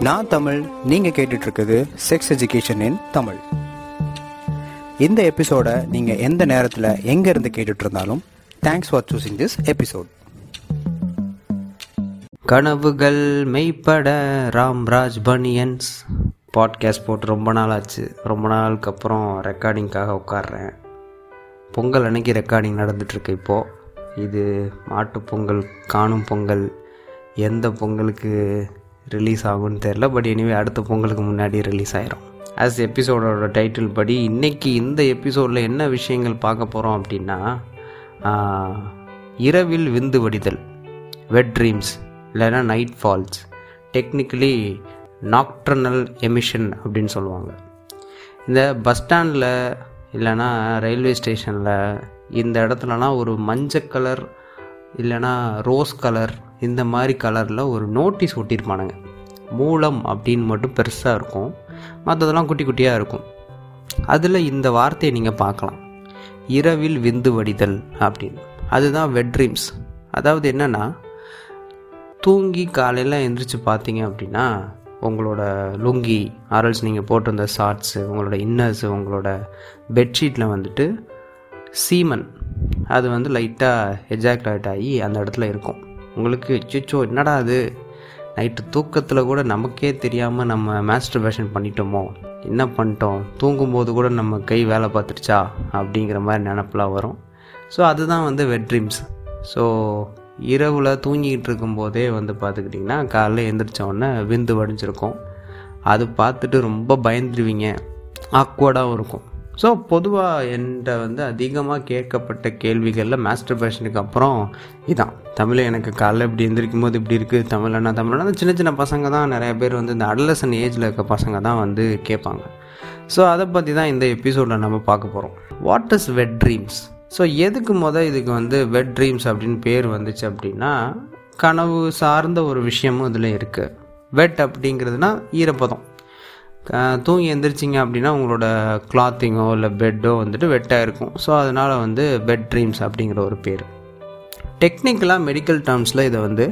நான் தமிழ் நீங்கள் கேட்டுட்ருக்குது செக்ஸ் எஜுகேஷன் இன் தமிழ். இந்த எபிசோடை நீங்கள் எந்த நேரத்தில் எங்கே இருந்து கேட்டுட்ருந்தாலும் thanks for choosing this episode கனவுகள் மெய்ப்பட ராம்ராஜ் பனியன்ஸ் பாட்காஸ்ட் போட்டு ரொம்ப நாள் ஆச்சு ரொம்ப நாளுக்கு அப்புறம் ரெக்கார்டிங்காக உட்காடுறேன் பொங்கல் அன்னைக்கு ரெக்கார்டிங் நடந்துட்டுருக்கு இப்போது இது மாட்டு பொங்கல் காணும் பொங்கல் எந்த பொங்கலுக்கு ரிலீஸ் ஆகும்னு தெரில பட் எனிவே அடுத்த பொங்கலுக்கு முன்னாடி ரிலீஸ் ஆயிரும். ஆஸ் எபிசோடோட டைட்டில் படி இன்றைக்கி இந்த எபிசோடில் என்ன விஷயங்கள் பார்க்க போகிறோம் அப்படின்னா இரவில் விந்து வடிதல் வெட் ட்ரீம்ஸ் இல்லைன்னா night falls technically nocturnal emission அப்படின்னு சொல்லுவாங்க. இந்த பஸ் ஸ்டாண்டில் இல்லைன்னா ரயில்வே ஸ்டேஷனில் இந்த இடத்துலலாம் ஒரு மஞ்சள் கலர் இல்லைன்னா ரோஸ் கலர் இந்த மாதிரி கலரில் ஒரு நோட்டீஸ் ஒட்டியிருப்பானுங்க மூலம் அப்படின்னு மட்டும் பெருசாக இருக்கும். மற்றதெல்லாம் குட்டி குட்டியாக இருக்கும். அதில் இந்த வார்த்தையை நீங்கள் பார்க்கலாம். இரவில் விந்து வடிதல் அப்படின்னு. அதுதான் வெட் ட்ரீம்ஸ் அதாவது என்னென்னா தூங்கி காலையில் எந்திரிச்சு பார்த்தீங்க அப்படின்னா உங்களோட லுங்கி ஆரல்ஸ் நீங்கள் போட்டிருந்த ஷார்ட்ஸு உங்களோட இன்னர்ஸு உங்களோட பெட்ஷீட்டில் வந்துட்டு சீமன். அது வந்து லைட்டாக எஜாக்லேட் ஆகி அந்த இடத்துல இருக்கும். உங்களுக்கு சிச்சோ என்னடா அது? நைட்டு தூக்கத்தில் கூட நமக்கே தெரியாமல் நம்ம மாஸ்டர்பேஷன் பண்ணிட்டோமோ? என்ன பண்ணிட்டோம்? தூங்கும்போது கூட நம்ம கை வேலை பார்த்துருச்சா அப்படிங்கிற மாதிரி நினப்பெலாம் வரும். ஸோ அதுதான் வந்து வெட் ட்ரீம்ஸ் ஸோ இரவில் தூங்கிக்கிட்டு இருக்கும்போதே வந்து பார்த்துக்கிட்டிங்கன்னா காலைல எழுந்திரிச்சோடனே உடனே விந்து வடிஞ்சிருக்கும். அது பார்த்துட்டு ரொம்ப பயந்துருவீங்க. ஆக்வர்டாகவும் இருக்கும். ஸோ பொதுவாக என்கிட்ட வந்து அதிகமாக கேட்கப்பட்ட கேள்விகளில் மாஸ்டர் பேஷனுக்கு அப்புறம் இதான். தமிழ் எனக்கு காலைல இப்படி எந்திரிக்கும் போது இப்படி இருக்குது தமிழ்னா தமிழ்னா சின்ன சின்ன பசங்க தான் நிறைய பேர் வந்து இந்த அடலசன் ஏஜில் இருக்க பசங்க தான் வந்து கேட்பாங்க. ஸோ அதை பற்றி தான் இந்த எபிசோடில் நம்ம பார்க்க போகிறோம் what is wet dreams so எதுக்கு மொதல் இதுக்கு வந்து வெட் ட்ரீம்ஸ் அப்படின்னு பேர் வந்துச்சு அப்படின்னா கனவு சார்ந்த ஒரு விஷயமும் இதில் இருக்குது வெட் அப்படிங்கிறதுனா ஈரப்பதம். தூங்கி எந்திரிச்சிங்க அப்படின்னா உங்களோட கிளாத்திங்கோ இல்லை பெட்டோ வந்துட்டு வெட்டாக இருக்கும். ஸோ அதனால் வந்து பெட் ட்ரீம்ஸ் அப்படிங்கிற ஒரு பேர். டெக்னிக்கலாக மெடிக்கல் டேர்ம்ஸில் இதை வந்து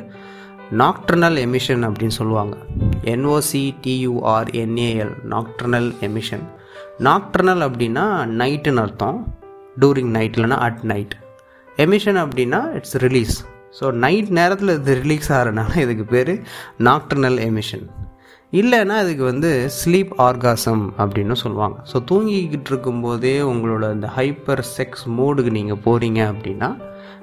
நாக்டர்னல் எமிஷன் அப்படின்னு சொல்லுவாங்க. NOC TUR NAL nocturnal emission nocturnal அப்படின்னா நைட்டுன்னு அர்த்தம். டூரிங் நைட் இல்லைன்னா அட் நைட் எமிஷன் அப்படின்னா இட்ஸ் ரிலீஸ் ஸோ நைட் நேரத்தில் இது ரிலீஸ் ஆகிறனால இதுக்கு பேர் நாக்டர்னல் எமிஷன் இல்லைன்னா அதுக்கு வந்து ஸ்லீப் ஆர்காசம் அப்படின்னு சொல்லுவாங்க. ஸோ தூங்கிக்கிட்டு இருக்கும்போதே உங்களோட இந்த ஹைப்பர் செக்ஸ் மோடுக்கு நீங்கள் போகிறீங்க அப்படின்னா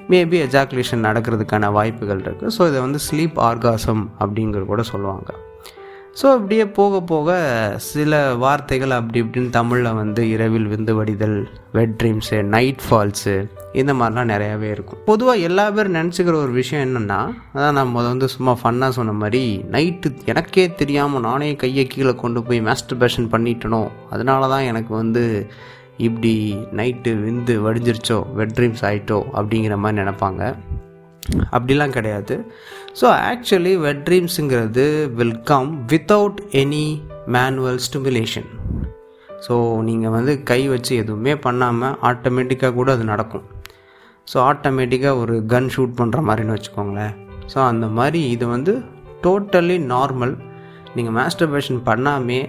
மேபி எஜாக்குலேஷன் நடக்கிறதுக்கான வாய்ப்புகள் இருக்குது ஸோ இதை வந்து ஸ்லீப் ஆர்காசம் அப்படிங்கிறது கூட சொல்லுவாங்க. ஸோ அப்படியே போக போக சில வார்த்தைகள் அப்படி இப்படின்னு தமிழில் வந்து இரவில் விந்து வடிதல் வெட் ட்ரீம்ஸு நைட் ஃபால்ஸு இந்த மாதிரிலாம் நிறையாவே இருக்கும். பொதுவாக எல்லா பேரும் நினச்சிக்கிற ஒரு விஷயம் என்னென்னா அதான் நம்ம வந்து சும்மா ஃபன்னாக சொன்ன மாதிரி நைட்டு எனக்கே தெரியாமல் நானே கையை கீழே கொண்டு போய் மாஸ்டர்பேஷன் பண்ணிட்டனோ? அதனால தான் எனக்கு வந்து இப்படி நைட்டு விந்து வடிஞ்சிருச்சோ வெட் ட்ரீம்ஸ் ஆகிட்டோ அப்படிங்கிற மாதிரி நினைப்பாங்க. அப்படிலாம் கிடையாது. So actually wet ட்ரீம்ஸுங்கிறது will come without any manual stimulation so நீங்கள் வந்து கை வச்சு எதுவுமே பண்ணாமல் ஆட்டோமேட்டிக்காக கூட அது நடக்கும். ஸோ ஆட்டோமேட்டிக்காக ஒரு கன் ஷூட் பண்ணுற மாதிரின்னு வச்சுக்கோங்களேன். ஸோ அந்த மாதிரி இது வந்து டோட்டலி நார்மல் நீங்கள் மாஸ்டர்பேஷன் பண்ணாமே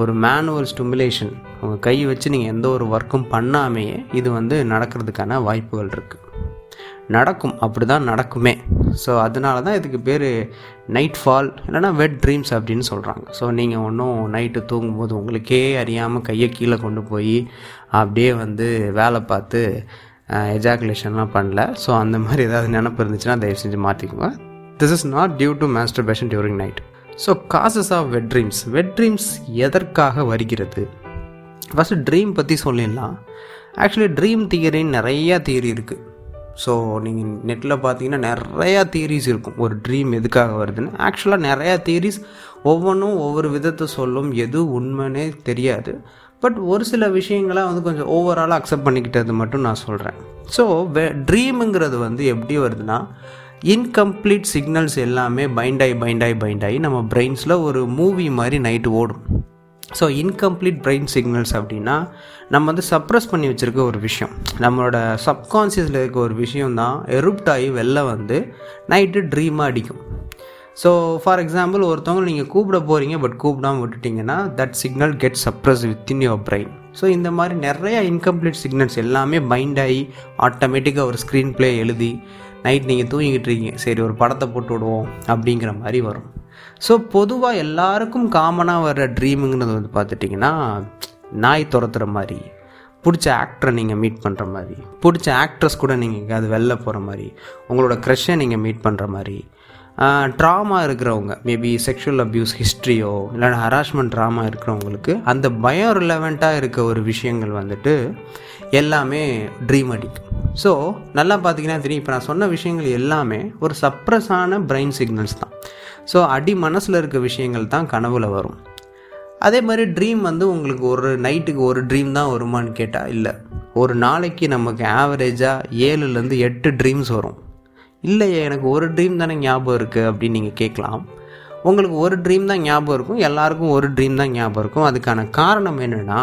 ஒரு மேனுவல் ஸ்டிமுலேஷன் உங்கள் கை வச்சு நீங்கள் எந்த ஒரு ஒர்க்கும் பண்ணாமையே இது வந்து நடக்கிறதுக்கான வாய்ப்புகள் இருக்குது நடக்கும் அப்படி தான் நடக்குமே. ஸோ அதனால தான் இதுக்கு பேர் நைட் ஃபால் இல்லைன்னா வெட் ட்ரீம்ஸ் அப்படின்னு சொல்கிறாங்க ஸோ நீங்கள் ஒன்றும் நைட்டு தூங்கும்போது உங்களுக்கே அறியாமல் கையை கீழே கொண்டு போய் அப்படியே வந்து வேலை பார்த்து எஜாகுலேஷன்லாம் பண்ணல. ஸோ அந்த மாதிரி ஏதாவது நினப்பு இருந்துச்சுன்னா தயவு செஞ்சு மாற்றிக்கோங்க this is not due to masturbation during night so causes of wet dreams wet dreams எதற்காக வருகிறது? ஃபஸ்ட்டு ட்ரீம் பற்றி சொல்லிடலாம். ஆக்சுவலி ட்ரீம் தியரின்னு நிறையா தியரி இருக்குது ஸோ நீங்கள் நெட்டில் பார்த்தீங்கன்னா நிறையா தியரிஸ் இருக்கும். ஒரு ட்ரீம் எதுக்காக வருதுன்னு. ஆக்சுவலாக நிறையா தியரிஸ் ஒவ்வொன்றும் ஒவ்வொரு விதத்தை சொல்லும். எது உண்மைன்னே தெரியாது. பட் ஒரு சில விஷயங்களாக வந்து கொஞ்சம் ஓவராலாக அக்செப்ட் பண்ணிக்கிட்டது மட்டும் நான் சொல்கிறேன் ஸோ வே ட்ரீமுங்கிறது வந்து எப்படி வருதுன்னா இன்கம்ப்ளீட் சிக்னல்ஸ் எல்லாமே பைண்டாய் பைண்டாய் பைண்ட் ஆகி நம்ம பிரெயின்ஸில் ஒரு மூவி மாதிரி நைட்டு ஓடும். ஸோ இன்கம்ப்ளீட் பிரெயின் சிக்னல்ஸ் அப்படின்னா நம்ம வந்து சப்ரஸ் பண்ணி வச்சுருக்க ஒரு விஷயம். நம்மளோட சப்கான்சியஸில் இருக்க ஒரு விஷயம் தான் எருப்ட் ஆகி வெளில வந்து நைட்டு ட்ரீமாக அடிக்கும். ஸோ ஃபார் எக்ஸாம்பிள் ஒருத்தவங்க நீங்கள் கூப்பிட போகிறீங்க பட் கூப்பிடாம விட்டுட்டிங்கன்னா that signal get suppress within your brain so இந்த மாதிரி நிறைய இன்கம்ப்ளீட் சிக்னல்ஸ் எல்லாமே பைண்ட் ஆகி ஆட்டோமேட்டிக்காக ஒரு ஸ்க்ரீன் ப்ளே எழுதி நைட் நீங்கள் தூங்கிக்கிட்டு இருக்கீங்க. சரி ஒரு படத்தை போட்டு விடுவோம் அப்படிங்கிற மாதிரி வரும். ஸோ பொதுவாக எல்லாருக்கும் காமனாக வர்ற ட்ரீமுங்கிறது வந்து பார்த்துட்டிங்கன்னா நாய் துரத்துற மாதிரி பிடிச்ச ஆக்டரை நீங்கள் மீட் பண்ணுற மாதிரி பிடிச்ச ஆக்ட்ரஸ் கூட நீங்கள் எங்கேயாவது வெளில போகிற மாதிரி உங்களோட க்ரெஷ்ஷை நீங்கள் மீட் பண்ணுற மாதிரி ட்ராமா இருக்கிறவங்க மேபி செக்ஷுவல் அப்யூஸ் ஹிஸ்ட்ரியோ இல்லைனா ஹராஸ்மெண்ட் ட்ராமா இருக்கிறவங்களுக்கு அந்த பயம் ரிலவெண்ட்டாக இருக்க ஒரு விஷயங்கள் வந்துட்டு எல்லாமே ட்ரீம் அடிக்கும் ஸோ நல்லா பார்த்தீங்கன்னா தெரியும் இப்போ நான் சொன்ன விஷயங்கள் எல்லாமே ஒரு சப்ரஸான பிரெயின் சிக்னல்ஸ் தான். ஸோ அடி மனசில் இருக்க விஷயங்கள் தான் கனவுல வரும். அதே மாதிரி ட்ரீம் வந்து உங்களுக்கு ஒரு நைட்டுக்கு ஒரு ட்ரீம் தான் வருமான்னு கேட்டால் இல்லை. ஒரு நாளைக்கு நமக்கு ஆவரேஜாக ஏழுலேருந்து எட்டு ட்ரீம்ஸ் வரும். இல்லையே எனக்கு ஒரு ட்ரீம் தானே ஞாபகம் இருக்குது அப்படின்னு நீங்கள் கேட்கலாம். உங்களுக்கு ஒரு ட்ரீம் தான் ஞாபகம் இருக்கும் எல்லாருக்கும் ஒரு ட்ரீம் தான் ஞாபகம் இருக்கும். அதுக்கான காரணம் என்னென்னா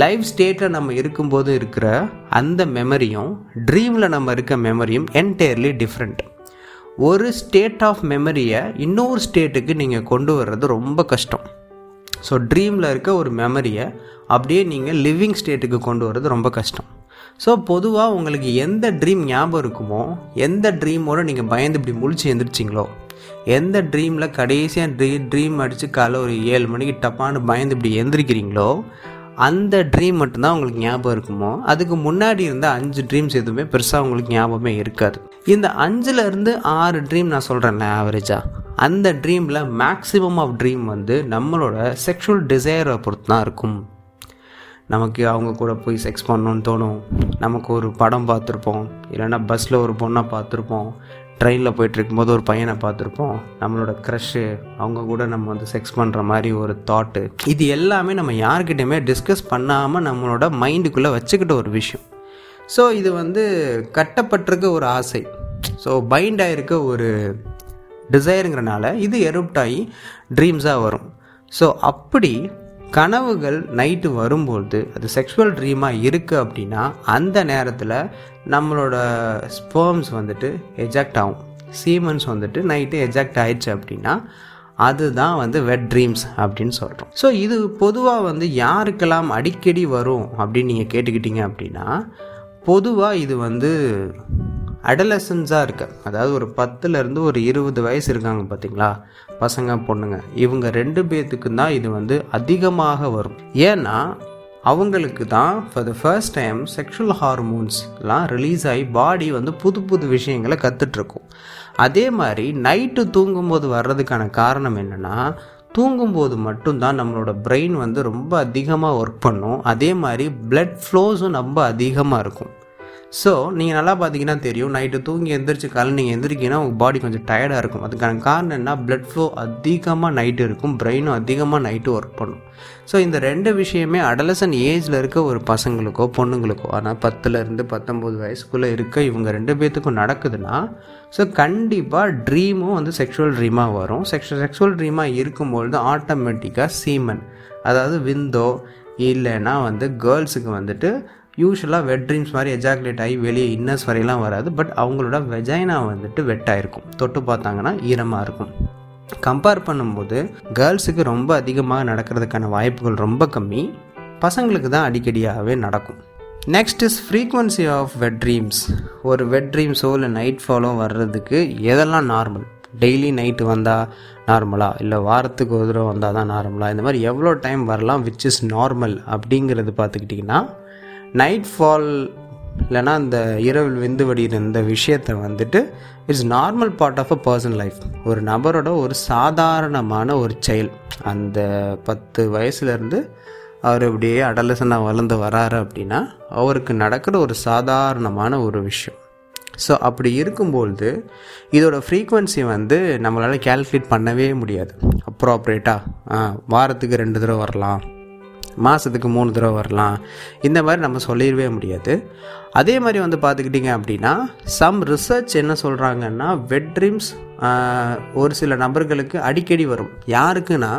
லைஃப் ஸ்டேட்டில் நம்ம இருக்கும்போது இருக்கிற அந்த மெமரியும் ட்ரீமில் நம்ம இருக்க மெமரியும் என்டையர்லி டிஃப்ரெண்ட் ஒரு ஸ்டேட் ஆஃப் மெமரியை இன்னொரு ஸ்டேட்டுக்கு நீங்கள் கொண்டு வர்றது ரொம்ப கஷ்டம். ஸோ ட்ரீமில் இருக்க ஒரு மெமரியை அப்படியே நீங்கள் லிவிங் ஸ்டேட்டுக்கு கொண்டு வர்றது ரொம்ப கஷ்டம். ஸோ பொதுவாக உங்களுக்கு எந்த ட்ரீம் ஞாபகம் இருக்குமோ எந்த ட்ரீமோட நீங்கள் பயந்து இப்படி முழிச்சு எந்திரிச்சிங்களோ எந்த ட்ரீமில் கடைசியாக ட்ரீ ட்ரீம் அடித்து காலை ஒரு ஏழு மணிக்கு டப்பான்னு பயந்து இப்படி எந்திரிக்கிறீங்களோ அந்த ட்ரீம் மட்டும்தான் உங்களுக்கு ஞாபகம் இருக்குமோ அதுக்கு முன்னாடி இருந்த அஞ்சு ட்ரீம்ஸ் எதுவுமே பெருசாக உங்களுக்கு ஞாபகமே இருக்காது. இந்த அஞ்சுலேருந்து ஆறு ட்ரீம் நான் சொல்கிறேன்ல ஆவரேஜாக அந்த ட்ரீமில் மேக்ஸிமம் ஆஃப் ட்ரீம் வந்து நம்மளோட செக்ஷுவல் டிசையரை பொறுத்து தான் இருக்கும். நமக்கு அவங்க கூட போய் செக்ஸ் பண்ணணும்னு தோணும். நமக்கு ஒரு படம் பார்த்துருப்போம். இல்லைன்னா பஸ்ஸில் ஒரு பொண்ணை பார்த்துருப்போம். ட்ரெயினில் போயிட்டு இருக்கும்போது ஒரு பையனை பார்த்துருப்போம். நம்மளோட க்ரஷ்ஷு அவங்க கூட நம்ம வந்து செக்ஸ் பண்ணுற மாதிரி ஒரு தாட்டு இது எல்லாமே நம்ம யார்கிட்டையுமே டிஸ்கஸ் பண்ணாமல் நம்மளோட மைண்டுக்குள்ளே வச்சுக்கிட்ட ஒரு விஷயம். ஸோ இது வந்து கட்டப்பட்டிருக்க ஒரு ஆசை. ஸோ பைண்ட் ஆகிருக்க ஒரு டிசைருங்கிறனால இது எருப்ட் ஆகி ட்ரீம்ஸாக வரும். ஸோ அப்படி கனவுகள் நைட்டு வரும்போது அது செக்ஷுவல் ட்ரீமாக இருக்குது அப்படின்னா அந்த நேரத்தில் நம்மளோட ஸ்பேர்ம்ஸ் வந்துட்டு எஜெக்ட் ஆகும். சீமன்ஸ் வந்துட்டு நைட்டு எஜெக்ட் ஆயிடுச்சு அப்படின்னா அதுதான் வந்து வெட் ட்ரீம்ஸ் அப்படின்னு சொல்கிறோம் ஸோ இது பொதுவாக வந்து யாருக்கெல்லாம் அடிக்கடி வரும் அப்படின்னு நீங்கள் கேட்டுக்கிட்டீங்க அப்படின்னா பொதுவாக இது வந்து அடலசன்ஸாக இருக்க. அதாவது ஒரு பத்துலேருந்து ஒரு இருபது வயசு இருக்காங்க பார்த்தீங்களா பசங்க பொண்ணுங்க. இவங்க ரெண்டு பேர்த்துக்கும் தான் இது வந்து அதிகமாக வரும். ஏன்னா அவங்களுக்கு தான் for the first time sexual ஹார்மோன்ஸ்லாம் release ஆகி பாடி வந்து புது புது விஷயங்களை கற்றுட்ருக்கும் அதே மாதிரி நைட்டு தூங்கும்போது வர்றதுக்கான காரணம் என்னென்னா தூங்கும்போது மட்டும்தான் நம்மளோட பிரெயின் வந்து ரொம்ப அதிகமாக ஒர்க் பண்ணும். அதே மாதிரி பிளட் ஃப்ளோஸும் ரொம்ப அதிகமாக இருக்கும். ஸோ நீங்கள் நல்லா பார்த்தீங்கன்னா தெரியும் நைட்டு தூங்கி எந்திரிச்சு காலை நீங்கள் எந்திரிக்கீங்கன்னா உங்கள் பாடி கொஞ்சம் டயர்டாக இருக்கும். அதுக்கான காரணம் என்ன பிளட் ஃப்ளோ அதிகமாக நைட்டு இருக்கும். பிரெயினும் அதிகமாக நைட்டு ஒர்க் பண்ணும். ஸோ இந்த ரெண்டு விஷயமே அடலசன் ஏஜில் இருக்க ஒரு பசங்களுக்கோ பொண்ணுங்களுக்கோ ஆனால் பத்துலேருந்து பத்தொம்போது வயசுக்குள்ளே இருக்க இவங்க ரெண்டு பேர்த்துக்கும் நடக்குதுன்னா ஸோ கண்டிப்பாக ட்ரீமும் வந்து செக்ஷுவல் ட்ரீமாக வரும். செக்ஷுவல் செக்ஷுவல் ட்ரீமாக இருக்கும்பொழுது ஆட்டோமேட்டிக்காக சீமன் அதாவது விந்தோ இல்லைன்னா வந்து கேர்ள்ஸுக்கு வந்துட்டு யூஸ்வலாக வெட் ட்ரீம்ஸ் மாதிரி எஜாகுலேட் ஆகி வெளியே இன்னர்ஸ் வரையெல்லாம் வராது. பட் அவங்களோட வெஜைனா வந்துட்டு வெட்டாயிருக்கும் தொட்டு பார்த்தாங்கன்னா ஈரமாக இருக்கும். கம்பேர் பண்ணும்போது கேர்ள்ஸுக்கு ரொம்ப அதிகமாக நடக்கிறதுக்கான வாய்ப்புகள் ரொம்ப கம்மி. பசங்களுக்கு தான் அடிக்கடியாகவே நடக்கும். Next is frequency of wet dreams ஒரு வெட் ட்ரீம்ஸோ இல்லை நைட் ஃபாலோ வர்றதுக்கு எதெல்லாம் நார்மல் டெய்லி நைட்டு வந்தால் நார்மலாக இல்லை வாரத்துக்கு ஒரு தடவை வந்தால் தான் நார்மலாக இந்த மாதிரி எவ்வளோ டைம் வரலாம் விச் இஸ் நார்மல் அப்படிங்கிறது பார்த்துக்கிட்டிங்கன்னா நைட் ஃபால் இல்லைனா அந்த இரவில் விந்து வடிகிற இந்த விஷயத்தை வந்துட்டு it's normal part of a person life ஒரு நபரோட ஒரு சாதாரணமான ஒரு செயல். அந்த பத்து வயசுலேருந்து அவர் அப்படியே அடலசனாக வளர்ந்து வராரு அப்படின்னா அவருக்கு நடக்கிற ஒரு சாதாரணமான ஒரு விஷயம். ஸோ அப்படி இருக்கும்பொழுது இதோட ஃப்ரீக்குவென்சி வந்து நம்மளால் கேல்குலேட் பண்ணவே முடியாது. அப்ராப்ரேட்டாக வாரத்துக்கு ரெண்டு தடவை வரலாம். மாதத்துக்கு மூணு தடவை வரலாம். இந்த மாதிரி நம்ம சொல்லிடவே முடியாது. அதே மாதிரி வந்து பார்த்துக்கிட்டிங்க அப்படின்னா சம் ரிசர்ச் என்ன சொல்கிறாங்கன்னா வெட் ட்ரீம்ஸ் ஒரு சில நபர்களுக்கு அடிக்கடி வரும். யாருக்குன்னா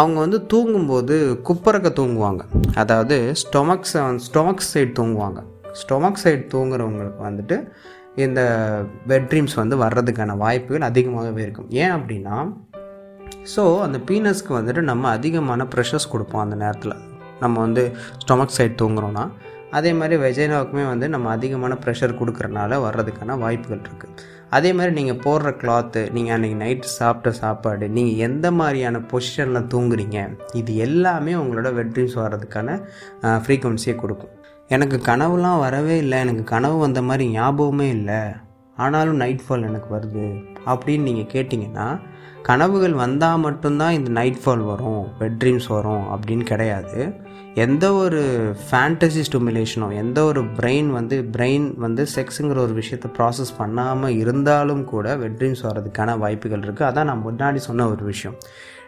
அவங்க வந்து தூங்கும்போது குப்பரக்க தூங்குவாங்க. அதாவது ஸ்டொமக்ஸ் ஸ்டொமக் சைடு தூங்குவாங்க. ஸ்டொமக் சைடு தூங்குறவங்களுக்கு வந்துட்டு இந்த பெட் ட்ரீம்ஸ் வந்து வர்றதுக்கான வாய்ப்புகள் அதிகமாகவே இருக்கும். ஏன் அப்படின்னா ஸோ அந்த பீனஸ்க்கு வந்துட்டு நம்ம அதிகமான ப்ரெஷர்ஸ் கொடுப்போம் அந்த நேரத்தில். நம்ம வந்து ஸ்டொமக் சைட் தூங்குறோன்னா அதே மாதிரி வெஜைனாவுக்குமே வந்து நம்ம அதிகமான ப்ரெஷர் கொடுக்குறனால வர்றதுக்கான வாய்ப்புகள் இருக்குது அதே மாதிரி நீங்கள் போடுற கிளாத்து நீங்கள் அன்றைக்கி நைட்டு சாப்பிட்ட சாப்பாடு நீங்கள் எந்த மாதிரியான பொசிஷனில் தூங்குறீங்க இது எல்லாமே உங்களோட வெட் ட்ரீம்ஸ் வர்றதுக்கான ஃப்ரீக்குவன்சியை கொடுக்கும். எனக்கு கனவுலாம் வரவே இல்லை எனக்கு கனவு வந்த மாதிரி ஞாபகமே இல்லை. ஆனாலும் நைட் ஃபால் எனக்கு வருது. அப்படின்னு நீங்கள் கேட்டிங்கன்னா கனவுகள் வந்தால் மட்டும்தான் இந்த நைட் ஃபால் வரும் பெட் ட்ரீம்ஸ் வரும் அப்படின்னு கிடையாது. எந்த ஒரு ஃபேண்டசி ஸ்டிமுலேஷனோ எந்த ஒரு பிரெயின் வந்து பிரெயின் வந்து செக்ஸுங்கிற ஒரு விஷயத்தை ப்ராசஸ் பண்ணாமல் இருந்தாலும் கூட வெட் ட்ரீம்ஸ் வர்றதுக்கான வாய்ப்புகள் இருக்குது அதான் நான் முன்னாடி சொன்ன ஒரு விஷயம்.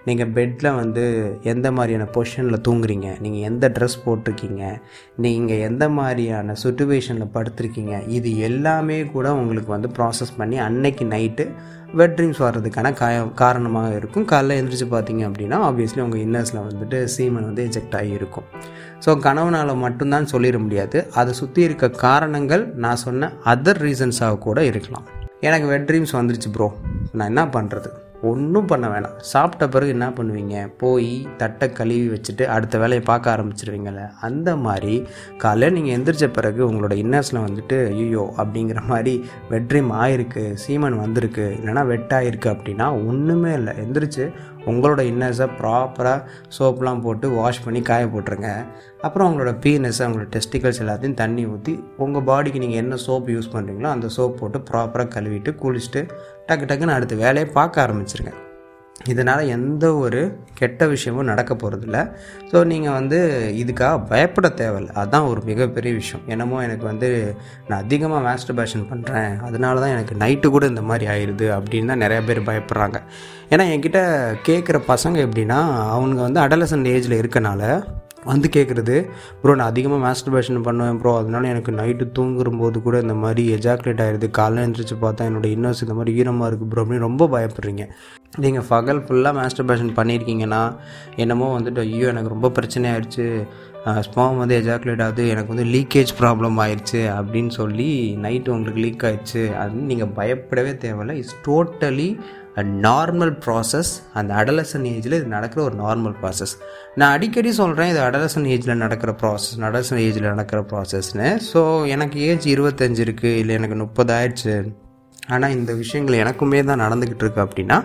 நீங்கள் பெட்டில் வந்து எந்த மாதிரியான பொசிஷனில் தூங்குறீங்க? நீங்கள் எந்த ட்ரெஸ் போட்டிருக்கீங்க? நீங்கள் எந்த மாதிரியான சுச்சுவேஷனில் படுத்துருக்கீங்க? இது எல்லாமே கூட உங்களுக்கு வந்து ப்ராசஸ் பண்ணி அன்னைக்கு நைட்டு வெட் ட்ரீம்ஸ் வர்றதுக்கான காய காரணமாக இருக்கும். காலைல எழுந்திரிச்சு பார்த்தீங்க அப்படின்னா ஆப்வியஸ்லி உங்கள் இன்னர்ஸில் வந்துட்டு சீமன் வந்து எஜெக்ட் ஆகி இருக்கும். ஸோ கனவுனால் மட்டும்தான் சொல்லிட முடியாது. அதை சுற்றி இருக்க காரணங்கள் நான் சொன்ன அதர் ரீசன்ஸாக கூட இருக்கலாம். எனக்கு வெட் ட்ரீம்ஸ் வந்துருச்சு ப்ரோ நான் என்ன பண்ணுறது ஒன்றும் பண்ண வேணாம். சாப்பிட்ட பிறகு என்ன பண்ணுவீங்க? போய் தட்டை கழுவி வச்சுட்டு அடுத்த வேலையை பார்க்க ஆரம்பிச்சிருவீங்கள அந்த மாதிரி காலையில் நீங்கள் எந்திரிச்ச பிறகு உங்களோட இன்னர்ஸில் வந்துட்டு ஐயோ அப்படிங்கிற மாதிரி வெட்ரீம் ஆயிருக்கு சீமன் வந்திருக்கு இல்லைனா வெட்டாயிருக்கு அப்படின்னா ஒன்றுமே இல்லை. எந்திரிச்சு உங்களோட இன்னர்ஸை ப்ராப்பராக சோப்லாம் போட்டு வாஷ் பண்ணி காய போட்டுருங்க. அப்புறம் உங்களோட பீனஸ் உங்களோட டெஸ்டிகல்ஸ் எல்லாத்தையும் தண்ணி ஊற்றி உங்கள் பாடிக்கு நீங்கள் என்ன சோப் யூஸ் பண்ணுறீங்களோ அந்த சோப் போட்டு ப்ராப்பராக கழுவிட்டு குளிச்சுட்டு டக்கு டக்குன்னு அடுத்த வேலையை பார்க்க ஆரம்பிச்சிருங்க. இதனால் எந்த ஒரு கெட்ட விஷயமும் நடக்க போகிறதில்ல ஸோ நீங்கள் வந்து இதுக்காக பயப்பட தேவையில்லை. அதுதான் ஒரு மிகப்பெரிய விஷயம். என்னமோ எனக்கு வந்து நான் அதிகமாக மாஸ்டர்பேஷன் பண்ணுறேன் அதனால தான் எனக்கு நைட்டு கூட இந்த மாதிரி ஆயிடுது அப்படின்னு தான் நிறையா பேர் பயப்படுறாங்க. ஏன்னா என்கிட்ட கேட்குற பசங்க எப்படின்னா அவங்க வந்து அடலசன் ஏஜில் இருக்கனால வந்து கேட்குறது ப்ரோ நான் அதிகமாக மாஸ்டர்பேஷன் பண்ணுவேன் ப்ரோ. அதனால எனக்கு நைட்டு தூங்கும்போது கூட இந்த மாதிரி எஜாக்குலேட் ஆகிடுது காலைல எழுந்திரிச்சு பார்த்தா என்னோடய இன்னர்ஸ் இந்த மாதிரி ஈரமாக இருக்குது ப்ரோ அப்படின்னு ரொம்ப பயப்படுறீங்க. நீங்கள் பகல் ஃபுல்லாக மாஸ்டர்பேஷன் பண்ணியிருக்கீங்கன்னா என்னமோ வந்துட்டு ஐயோ எனக்கு ரொம்ப பிரச்சனை ஆயிடுச்சு ஸ்பாம் வந்து எஜாக்குலேட் ஆகுது. எனக்கு வந்து லீக்கேஜ் ப்ராப்ளம் ஆயிடுச்சு அப்படின்னு சொல்லி நைட்டு உங்களுக்கு லீக் ஆயிடுச்சு அப்படின்னு நீங்கள் பயப்படவே தேவையில்லை. இட்ஸ் டோட்டலி நார்மல் ப்ராசஸ் அந்த அடலசன் ஏஜில் இது நடக்கிற ஒரு நார்மல் ப்ராசஸ் நான் அடிக்கடி சொல்கிறேன் இது அடலசன் ஏஜில் நடக்கிற ப்ராசஸ் அடலசன் ஏஜில் நடக்கிற ப்ராசஸ்னு ஸோ எனக்கு ஏஜ் இருபத்தஞ்சு இருக்குது இல்லை எனக்கு முப்பது ஆயிடுச்சு. ஆனால் இந்த விஷயங்கள் எனக்குமே தான் நடந்துக்கிட்டு இருக்கு அப்படின்னா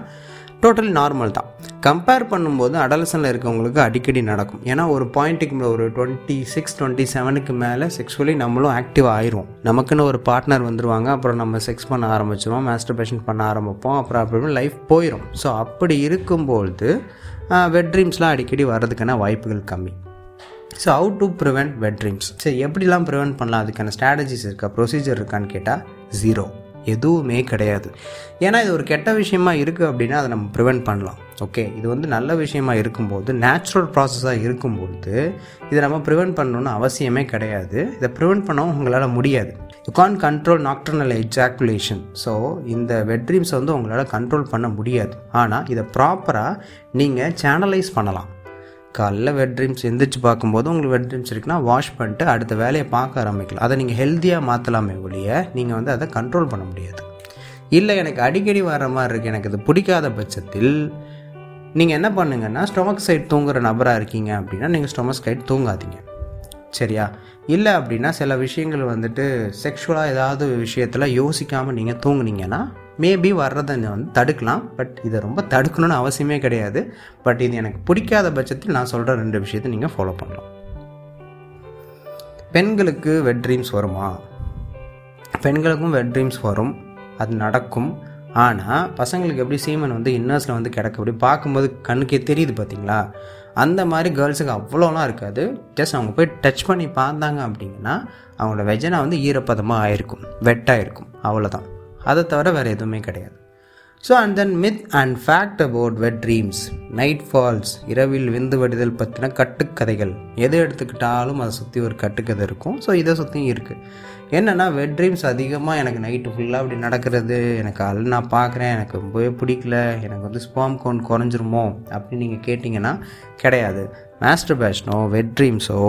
டோட்டலி நார்மல் தான். கம்பேர் பண்ணும்போது அடலசனில் இருக்கவங்களுக்கு அடிக்கடி நடக்கும். ஏன்னா ஒரு பாயிண்ட்டுக்கு மேலே ஒரு டுவெண்ட்டி சிக்ஸ் டுவெண்ட்டி செவனுக்கு மேலே செக்ஷுவலி நம்மளும் ஆக்டிவ் ஆயிரும். நமக்குன்னு ஒரு பார்ட்னர் வந்துருவாங்க அப்புறம் நம்ம செக்ஸ் பண்ண ஆரம்பிச்சிருவோம் மாஸ்டர்பேஷன் பண்ண ஆரம்பிப்போம் அப்புறம் அப்புறம் லைஃப் போயிடும் ஸோ அப்படி இருக்கும்போது வெட் ட்ரீம்ஸ்லாம் அடிக்கடி வர்றதுக்கான வாய்ப்புகள் கம்மி. So how to prevent wet dreams சரி எப்படிலாம் ப்ரிவெண்ட் பண்ணலாம்? அதுக்கான ஸ்ட்ராட்டஜிஸ் இருக்கா? ப்ரொசீஜர் இருக்கான்னு கேட்டால் ஜீரோ எதுவுமே கிடையாது. ஏன்னா இது ஒரு கெட்ட விஷயமா இருக்குது அப்படின்னா அதை நம்ம ப்ரிவெண்ட் பண்ணலாம். ஓகே இது வந்து நல்ல விஷயமா இருக்கும்போது நேச்சுரல் ப்ராசஸாக இருக்கும்போது இதை நம்ம ப்ரிவெண்ட் பண்ணணும்னு அவசியமே கிடையாது. இதை ப்ரிவெண்ட் பண்ணவும் உங்களால் முடியாது. You can control nocturnal ejaculation so இந்த வெட் வந்து உங்களால் கண்ட்ரோல் பண்ண முடியாது. ஆனால் இதை ப்ராப்பராக நீங்கள் சேனலைஸ் பண்ணலாம். காலைல வெட் ட்ரீம்ஸ் எந்திரிச்சு பார்க்கும்போது உங்களுக்கு வெட் ட்ரீம்ஸ் இருக்குன்னா வாஷ் பண்ணிட்டு அடுத்த வேலையை பார்க்க ஆரம்பிக்கலாம். அதை நீங்கள் ஹெல்த்தியாக மாற்றலாமே ஒழிய நீங்கள் வந்து அதை கண்ட்ரோல் பண்ண முடியாது. இல்லை எனக்கு அடிக்கடி வர மாதிரி இருக்குது எனக்கு இது பிடிக்காத பட்சத்தில் நீங்கள் என்ன பண்ணுங்கன்னா ஸ்டொமக் சைட் தூங்குற நபராக இருக்கீங்க அப்படின்னா நீங்கள் ஸ்டொமக் சைட் தூங்காதீங்க. சரியா? இல்லை அப்படின்னா சில விஷயங்கள் வந்துட்டு செக்ஷுவலாக ஏதாவது விஷயத்தில் யோசிக்காமல் நீங்கள் தூங்குனீங்கன்னா மேபி வர்றதை வந்து தடுக்கலாம் பட் இதை ரொம்ப தடுக்கணும்னு அவசியமே கிடையாது. பட் இது எனக்கு பிடிக்காத பட்சத்தில் நான் சொல்கிற ரெண்டு விஷயத்தை நீங்கள் ஃபாலோ பண்ணலாம். பெண்களுக்கு வெட் ட்ரீம்ஸ் வருமா? பெண்களுக்கும் வெட் ட்ரீம்ஸ் வரும் அது நடக்கும். ஆனால் பசங்களுக்கு எப்படி சீமன் வந்து இன்னர்ஸில் வந்து கிடக்க அப்படி பார்க்கும்போது கண்ணுக்கே தெரியுது பார்த்தீங்களா? அந்த மாதிரி கேர்ள்ஸுக்கு அவ்வளோலாம் இருக்காது. ஜஸ்ட் அவங்க போய் டச் பண்ணி பார்த்தாங்க அப்படிங்கன்னா அவங்களோட வெஜனா வந்து ஈரப்பதமாக ஆயிருக்கும் வெட்டாக இருக்கும் அவ்வளோதான் அதை தவிர வேறு எதுவுமே கிடையாது. So and then myth and fact about wet dreams night falls இரவில் விந்து வடிதல் பற்றின கட்டுக்கதைகள். எதை எடுத்துக்கிட்டாலும் அதை சுற்றி ஒரு கட்டுக்கதை இருக்கும். ஸோ இதை சுற்றியும் இருக்குது என்னென்னா வெட் ட்ரீம்ஸ் அதிகமாக எனக்கு நைட்டு ஃபுல்லாக அப்படி நடக்கிறது. எனக்கு அல் நான் பார்க்குறேன். எனக்கு ரொம்பவே பிடிக்கல. எனக்கு வந்து ஸ்பாம் கவுண்ட் குறைஞ்சிருமோ அப்படின்னு நீங்கள் கேட்டிங்கன்னா கிடையாது. மாஸ்டர் பேஷனோ வெட் ட்ரீம்ஸோ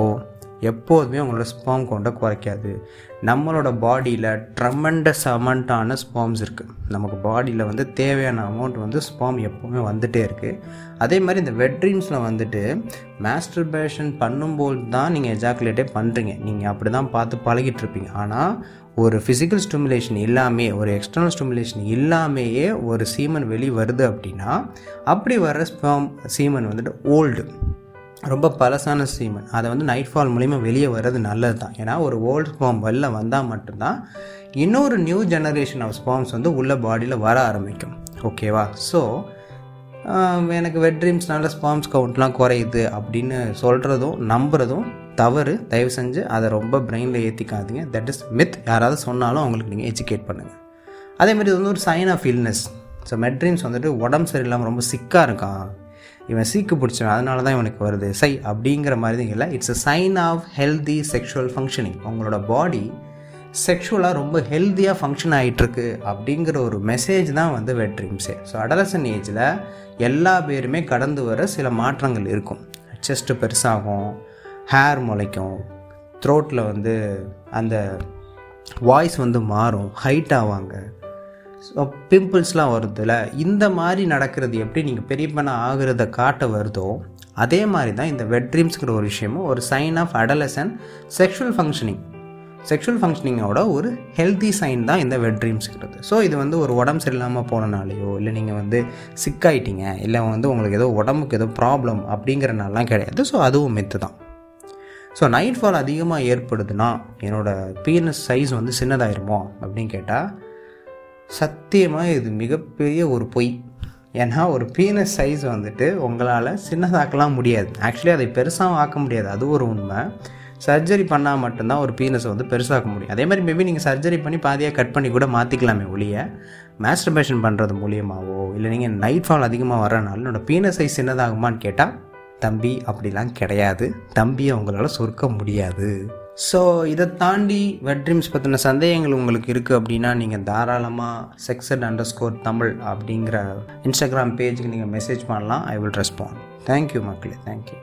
எப்போதுமே உங்களோட ஸ்பாம் கவுண்டை குறைக்காது. நம்மளோட பாடியில் ட்ரமெண்டஸ் அமௌண்ட்டான ஸ்பாம்ஸ் இருக்குது நமக்கு பாடியில் வந்து தேவையான அமௌண்ட் வந்து ஸ்பாம் எப்போவுமே வந்துகிட்டே இருக்குது அதே மாதிரி இந்த வெட் ட்ரீம்ஸில் வந்துட்டு மாஸ்டர் பேஷன் பண்ணும்போது தான் நீங்கள் எஜாக்குலேட்டே பண்ணுறீங்க நீங்கள் அப்படி தான் பார்த்து பழகிட்டு இருப்பீங்க. ஆனால் ஒரு ஃபிசிக்கல் ஸ்டிமுலேஷன் இல்லாமே ஒரு எக்ஸ்டர்னல் ஸ்டிமுலேஷன் இல்லாமையே ஒரு சீமன் வெளி வருது அப்படின்னா அப்படி வர ஸ்பாம் சீமன் வந்துட்டு ஓல்டு ரொம்ப பழசான சீமன் அதை வந்து நைட் ஃபால் மூலிமா வெளியே வர்றது நல்லது தான் ஏன்னா ஒரு ஓல்டு ஸ்பாம் வெளில வந்தால் மட்டும்தான் இன்னொரு நியூ ஜெனரேஷன் ஆஃப் ஸ்பாம்ஸ் வந்து உள்ள பாடியில் வர ஆரம்பிக்கும். ஓகேவா ஸோ எனக்கு வெட் ட்ரீம்ஸ்னால ஸ்பாம்ஸ் கவுண்ட்லாம் குறையுது அப்படின்னு சொல்கிறதும் நம்புறதும் தவறு. தயவு செஞ்சு அதை ரொம்ப பிரெயினில் ஏற்றிக்காதீங்க தட் இஸ் மித் யாராவது சொன்னாலும் அவங்களுக்கு நீங்கள் எஜுகேட் பண்ணுங்கள் அதே மாதிரி இது வந்து ஒரு sign of illness so wet dreams வந்துட்டு உடம்பு சரியில்லாமல் ரொம்ப சிக்காக இருக்கான் இவன் சீக்கு பிடிச்சவன் அதனால தான் இவனுக்கு வருது. சை அப்படிங்கிற மாதிரி தான் இல்லை. It's a sign of healthy sexual functioning உங்களோட பாடி செக்ஷுவலாக ரொம்ப ஹெல்த்தியாக ஃபங்க்ஷன் ஆகிட்டுருக்கு அப்படிங்கிற ஒரு மெசேஜ் தான் வந்து வெட் ட்ரீம்ஸே ஸோ அடலசன் ஏஜில் எல்லா பேருமே கடந்து வர சில மாற்றங்கள் இருக்கும். செஸ்ட்டு பெருசாகும் ஹேர் முளைக்கும் த்ரோட்டில் வந்து அந்த வாய்ஸ் வந்து மாறும் ஹைட் ஆவாங்க. ஸோ பிம்பிள்ஸ்லாம் வருதுல்ல. இந்த மாதிரி நடக்கிறது எப்படி நீங்கள் பெரிய ஆகிறத காட்ட வருதோ அதே மாதிரி தான் இந்த வெட் ட்ரீம்ஸுங்கிற ஒரு விஷயமும் ஒரு sign of adolescent sexual functioning sexual ஃபங்க்ஷனிங்கோட ஒரு ஹெல்த்தி சைன் தான் இந்த வெட் ட்ரீம்ஸுங்கிறது ஸோ இது வந்து ஒரு உடம்பு சரியில்லாமல் போனனாலேயோ இல்லை நீங்கள் வந்து சிக்காயிட்டீங்க இல்லை வந்து உங்களுக்கு ஏதோ உடம்புக்கு ஏதோ ப்ராப்ளம் அப்படிங்கிறனாலாம் கிடையாது. ஸோ அதுவும் மெத்து தான். ஸோ நைட் ஃபால் அதிகமாக ஏற்படுதுன்னா என்னோடய பீனஸ் சைஸ் வந்து சின்னதாயிருமோ அப்படின்னு கேட்டால் சத்தியமாக இது மிகப்பெரிய ஒரு பொய். ஏன்னா ஒரு பீனஸ் சைஸ் வந்துட்டு உங்களால் சின்னதாக்கலாம் முடியாது. ஆக்சுவலி அதை பெருசாகவும் ஆக்க முடியாது. அது ஒரு உண்மை. சர்ஜரி பண்ணால் மட்டும்தான் ஒரு பீனஸை வந்து பெருசாக்க முடியும். அதே மாதிரி மேபி நீங்கள் சர்ஜரி பண்ணி பாதியாக கட் பண்ணி கூட மாற்றிக்கலாமே ஒழிய மேஸ்டர்பேஷன் பண்ணுறது மூலியமாகவோ இல்லை நீங்கள் நைட் ஃபால் அதிகமாக வரனால என்னோட பீனஸ் சைஸ் சின்னதாகுமான்னு கேட்டால் தம்பி அப்படிலாம் கிடையாது. தம்பியை உங்களால் சொர்க்க முடியாது. ஸோ இதை தாண்டி வெட் ட்ரீம்ஸ் பற்றின சந்தேகங்கள் உங்களுக்கு இருக்குது அப்படின்னா நீங்கள் தாராளமாக செக்ஸட் அண்டர் ஸ்கோர் தமிழ் அப்படிங்கிற இன்ஸ்டாகிராம் பேஜுக்கு நீங்கள் மெசேஜ் பண்ணலாம். I will respond thank you மக்களே. Thank you